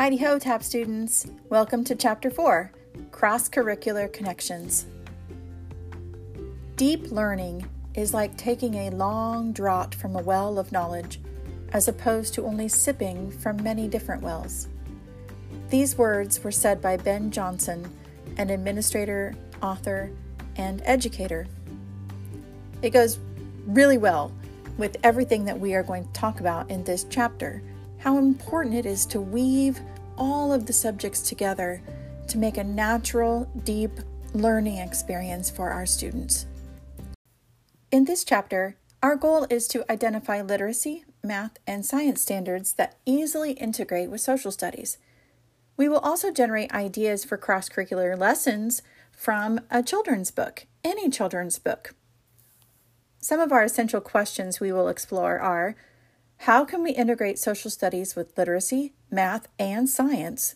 Heidi Ho, TAP students. Welcome to Chapter 4 Cross Curricular Connections. Deep learning is like taking a long draught from a well of knowledge, as opposed to only sipping from many different wells. These words were said by Ben Johnson, an administrator, author, and educator. It goes really well with everything that we are going to talk about in this chapter how important it is to weave all of the subjects together to make a natural, deep learning experience for our students. In this chapter, our goal is to identify literacy, math, and science standards that easily integrate with social studies. We will also generate ideas for cross curricular lessons from a children's book, any children's book. Some of our essential questions we will explore are how can we integrate social studies with literacy, math, and science?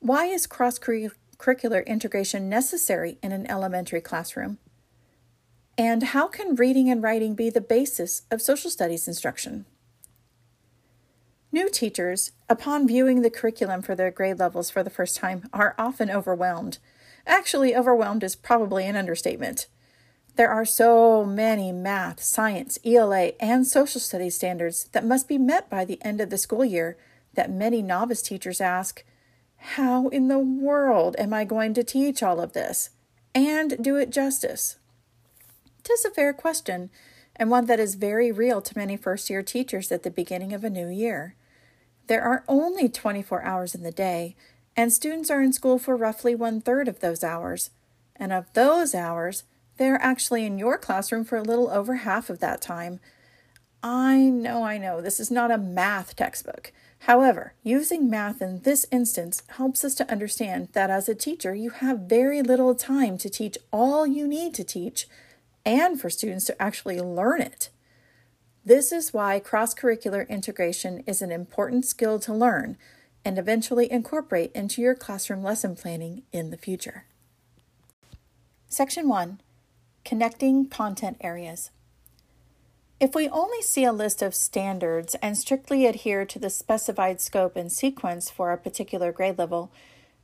Why is cross curricular integration necessary in an elementary classroom? And how can reading and writing be the basis of social studies instruction? New teachers, upon viewing the curriculum for their grade levels for the first time, are often overwhelmed. Actually, overwhelmed is probably an understatement. There are so many math, science, ELA, and social studies standards that must be met by the end of the school year that many novice teachers ask, How in the world am I going to teach all of this and do it justice? Tis a fair question, and one that is very real to many first year teachers at the beginning of a new year. There are only 24 hours in the day, and students are in school for roughly one third of those hours. And of those hours, they're actually in your classroom for a little over half of that time. I know, I know, this is not a math textbook. However, using math in this instance helps us to understand that as a teacher, you have very little time to teach all you need to teach and for students to actually learn it. This is why cross curricular integration is an important skill to learn and eventually incorporate into your classroom lesson planning in the future. Section 1 Connecting content areas. If we only see a list of standards and strictly adhere to the specified scope and sequence for a particular grade level,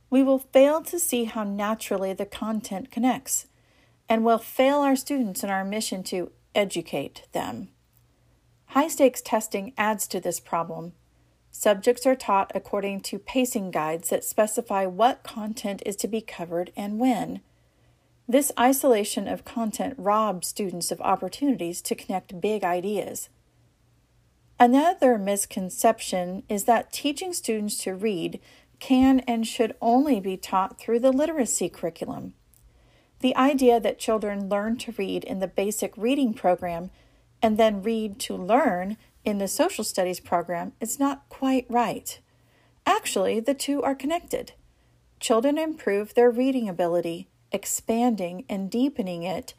we will fail to see how naturally the content connects and will fail our students in our mission to educate them. High stakes testing adds to this problem. Subjects are taught according to pacing guides that specify what content is to be covered and when. This isolation of content robs students of opportunities to connect big ideas. Another misconception is that teaching students to read can and should only be taught through the literacy curriculum. The idea that children learn to read in the basic reading program and then read to learn in the social studies program is not quite right. Actually, the two are connected. Children improve their reading ability expanding and deepening it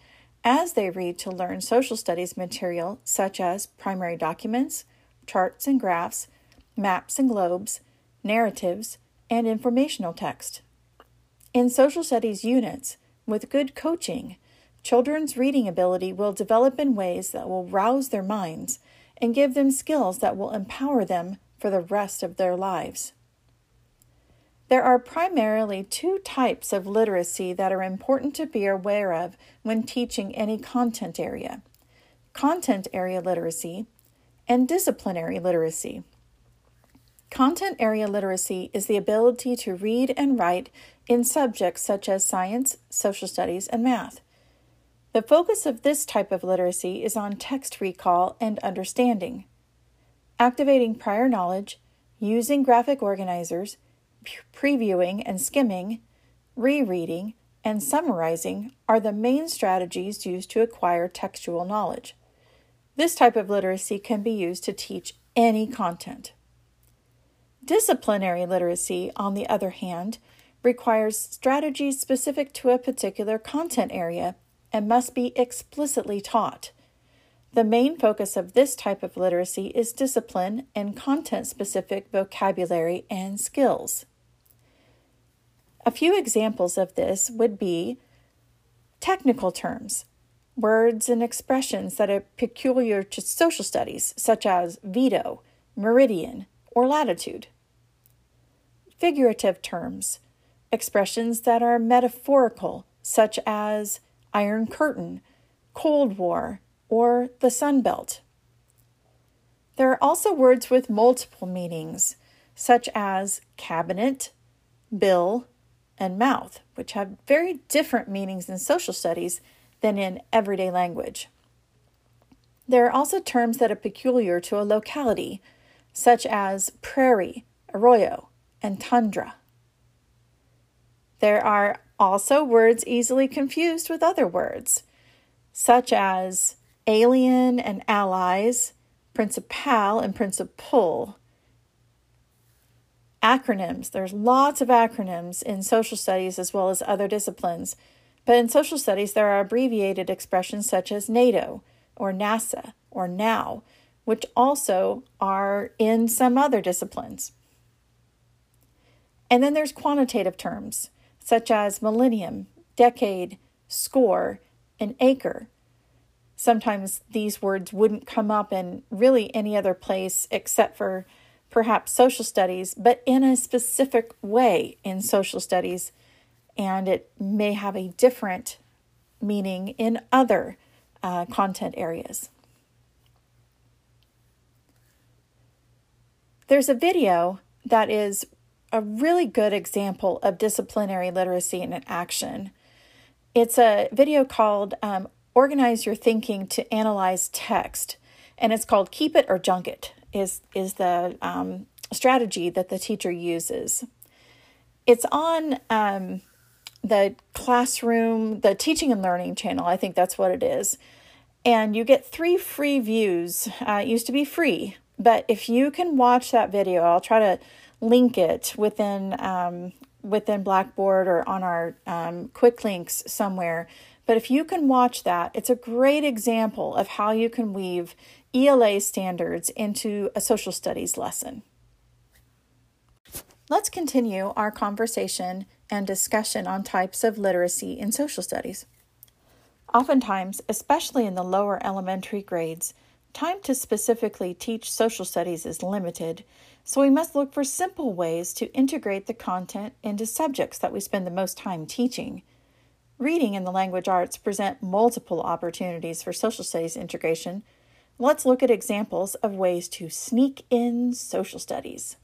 as they read to learn social studies material such as primary documents, charts and graphs, maps and globes, narratives, and informational text. In social studies units, with good coaching, children's reading ability will develop in ways that will rouse their minds and give them skills that will empower them for the rest of their lives. There are primarily two types of literacy that are important to be aware of when teaching any content area content area literacy and disciplinary literacy. Content area literacy is the ability to read and write in subjects such as science, social studies, and math. The focus of this type of literacy is on text recall and understanding. Activating prior knowledge, using graphic organizers, previewing and skimming, rereading, and summarizing are the main strategies used to acquire textual knowledge. This type of literacy can be used to teach any content. Disciplinary literacy, on the other hand, requires strategies specific to a particular content area and must be explicitly taught. The main focus of this type of literacy is discipline and content specific vocabulary and skills. A few examples of this would be technical terms, words and expressions that are peculiar to social studies, such as veto, meridian, or latitude. figurative terms, expressions that are metaphorical, such as Iron Curtain, Cold War, or the Sun Belt. There are also words with multiple meanings, such as cabinet, bill, and mouth, which have very different meanings in social studies than in everyday language. There are also terms that are peculiar to a locality, such as prairie, arroyo, and tundra. There are also words easily confused with other words, such as alien and allies, principal and principle. Acronyms. There's lots of acronyms in social studies as well as other disciplines. But in social studies, there are abbreviated expressions such as NATO or NASA or NOW, which also are in some other disciplines. And then there's quantitative terms such as millennium, decade, score, and acre. Sometimes these words wouldn't come up in really any other place except for perhaps social studies, but in a specific way in social studies, and it may have a different meaning in other uh, content areas. There's a video that is a really good example of disciplinary literacy in action. It's a video called um, Organize Your Thinking to Analyze Text, and it's called Keep It or Junk It, is, is the um, strategy that the teacher uses. It's on um, the classroom, the teaching and learning channel, I think that's what it is. And you get three free views. Uh, it used to be free, but if you can watch that video, I'll try to link it within um, within Blackboard or on our um, quick links somewhere. But if you can watch that, it's a great example of how you can weave ELA standards into a social studies lesson. Let's continue our conversation and discussion on types of literacy in social studies. Oftentimes, especially in the lower elementary grades, time to specifically teach social studies is limited, so we must look for simple ways to integrate the content into subjects that we spend the most time teaching. Reading and the language arts present multiple opportunities for social studies integration. Let's look at examples of ways to sneak in social studies.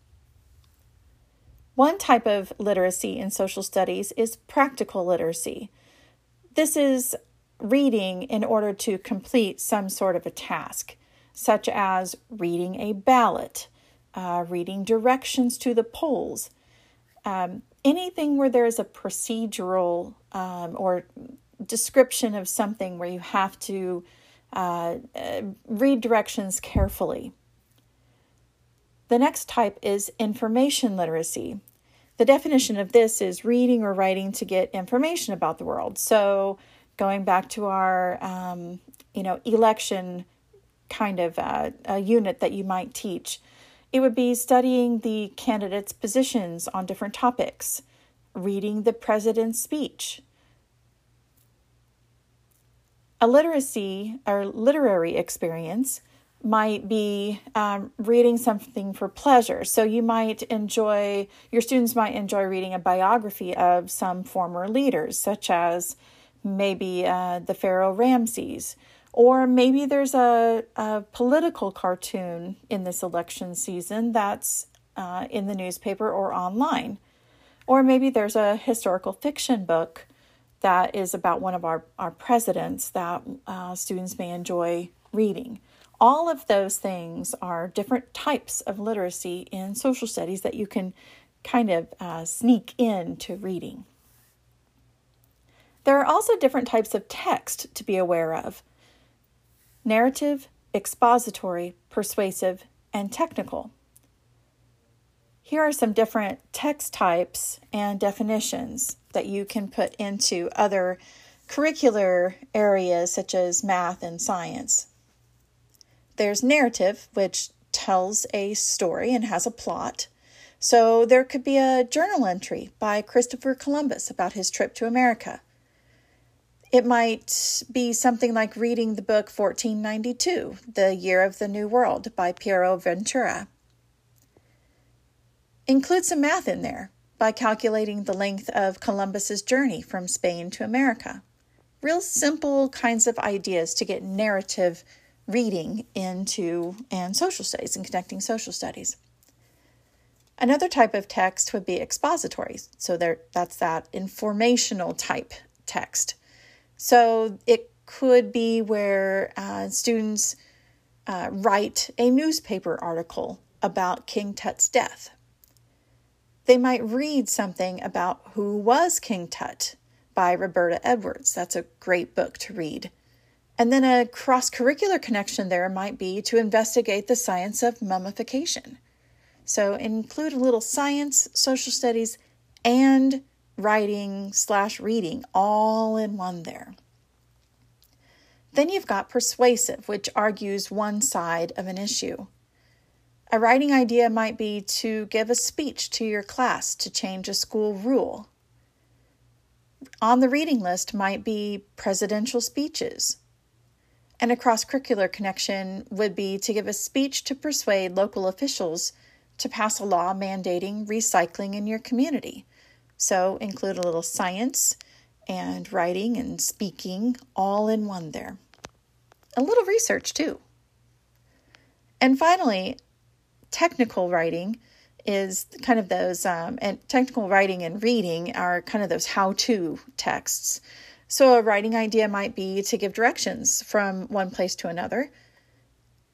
One type of literacy in social studies is practical literacy. This is reading in order to complete some sort of a task, such as reading a ballot, uh, reading directions to the polls, um, anything where there's a procedural um, or description of something where you have to uh, read directions carefully. The next type is information literacy. The definition of this is reading or writing to get information about the world. So, going back to our, um, you know, election kind of uh, a unit that you might teach, it would be studying the candidates' positions on different topics, reading the president's speech. A literacy or literary experience might be um, reading something for pleasure. So you might enjoy, your students might enjoy reading a biography of some former leaders, such as maybe uh, the Pharaoh Ramses or maybe there's a, a political cartoon in this election season that's uh, in the newspaper or online. Or maybe there's a historical fiction book that is about one of our, our presidents that uh, students may enjoy reading. All of those things are different types of literacy in social studies that you can kind of uh, sneak into reading. There are also different types of text to be aware of narrative, expository, persuasive, and technical. Here are some different text types and definitions that you can put into other curricular areas such as math and science. There's narrative, which tells a story and has a plot. So there could be a journal entry by Christopher Columbus about his trip to America. It might be something like reading the book 1492, The Year of the New World by Piero Ventura. Include some math in there by calculating the length of Columbus's journey from Spain to America. Real simple kinds of ideas to get narrative reading into and social studies and connecting social studies. Another type of text would be expository. So there that's that informational type text. So it could be where uh, students uh, write a newspaper article about King Tut's death. They might read something about who was King Tut by Roberta Edwards. That's a great book to read. And then a cross curricular connection there might be to investigate the science of mummification. So include a little science, social studies, and writing slash reading all in one there. Then you've got persuasive, which argues one side of an issue. A writing idea might be to give a speech to your class to change a school rule. On the reading list might be presidential speeches. And a cross curricular connection would be to give a speech to persuade local officials to pass a law mandating recycling in your community. So include a little science and writing and speaking all in one there. A little research too. And finally, technical writing is kind of those, um, and technical writing and reading are kind of those how to texts. So a writing idea might be to give directions from one place to another.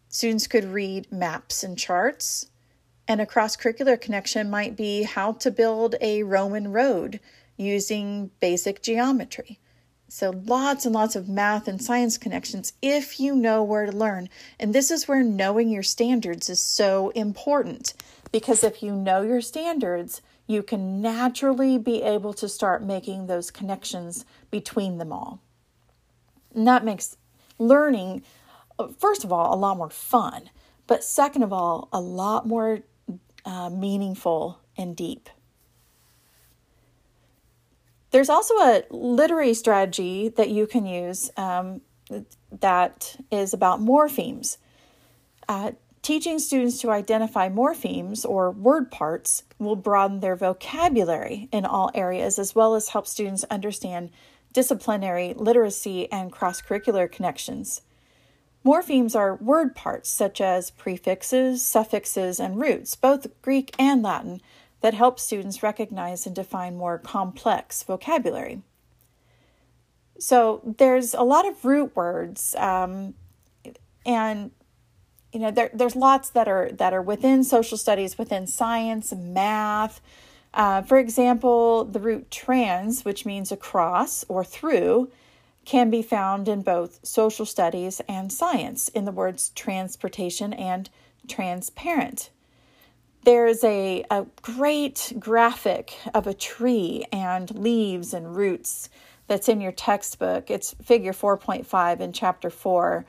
Students could read maps and charts, and a cross curricular connection might be how to build a Roman road using basic geometry. So, lots and lots of math and science connections if you know where to learn. And this is where knowing your standards is so important because if you know your standards, you can naturally be able to start making those connections between them all. And that makes learning, first of all, a lot more fun, but second of all, a lot more uh, meaningful and deep. There's also a literary strategy that you can use um, that is about morphemes. Uh, teaching students to identify morphemes or word parts will broaden their vocabulary in all areas as well as help students understand disciplinary literacy and cross curricular connections. Morphemes are word parts such as prefixes, suffixes, and roots, both Greek and Latin, that help students recognize and define more complex vocabulary. So there's a lot of root words, um, and you know there, there's lots that are that are within social studies, within science, math. Uh, for example, the root trans, which means across or through, can be found in both social studies and science in the words transportation and transparent. There's a, a great graphic of a tree and leaves and roots that's in your textbook. It's figure 4.5 in chapter 4.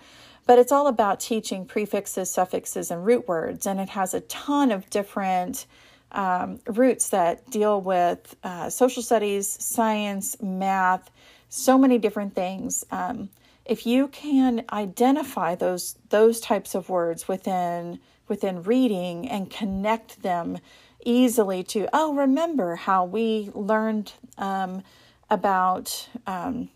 But it's all about teaching prefixes, suffixes, and root words. And it has a ton of different um, roots that deal with uh, social studies, science, math, so many different things. Um, if you can identify those those types of words within within reading and connect them easily to oh remember how we learned um, about um,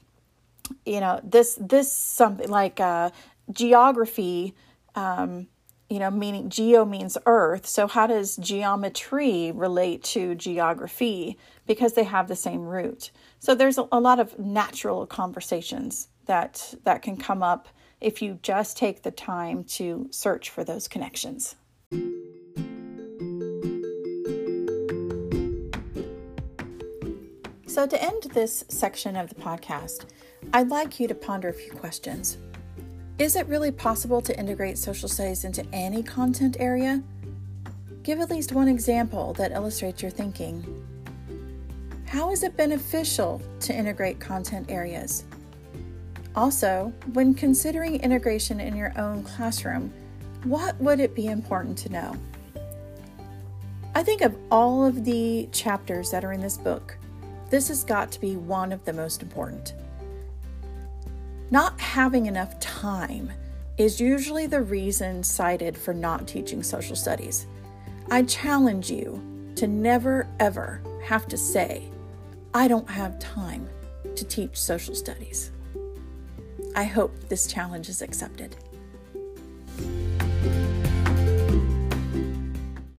you know this this something like uh, geography um, you know meaning geo means earth. So how does geometry relate to geography? Because they have the same root. So there's a, a lot of natural conversations that that can come up if you just take the time to search for those connections. So, to end this section of the podcast, I'd like you to ponder a few questions. Is it really possible to integrate social studies into any content area? Give at least one example that illustrates your thinking. How is it beneficial to integrate content areas? Also, when considering integration in your own classroom, what would it be important to know? I think of all of the chapters that are in this book, this has got to be one of the most important. Not having enough time is usually the reason cited for not teaching social studies. I challenge you to never, ever have to say, I don't have time to teach social studies. I hope this challenge is accepted.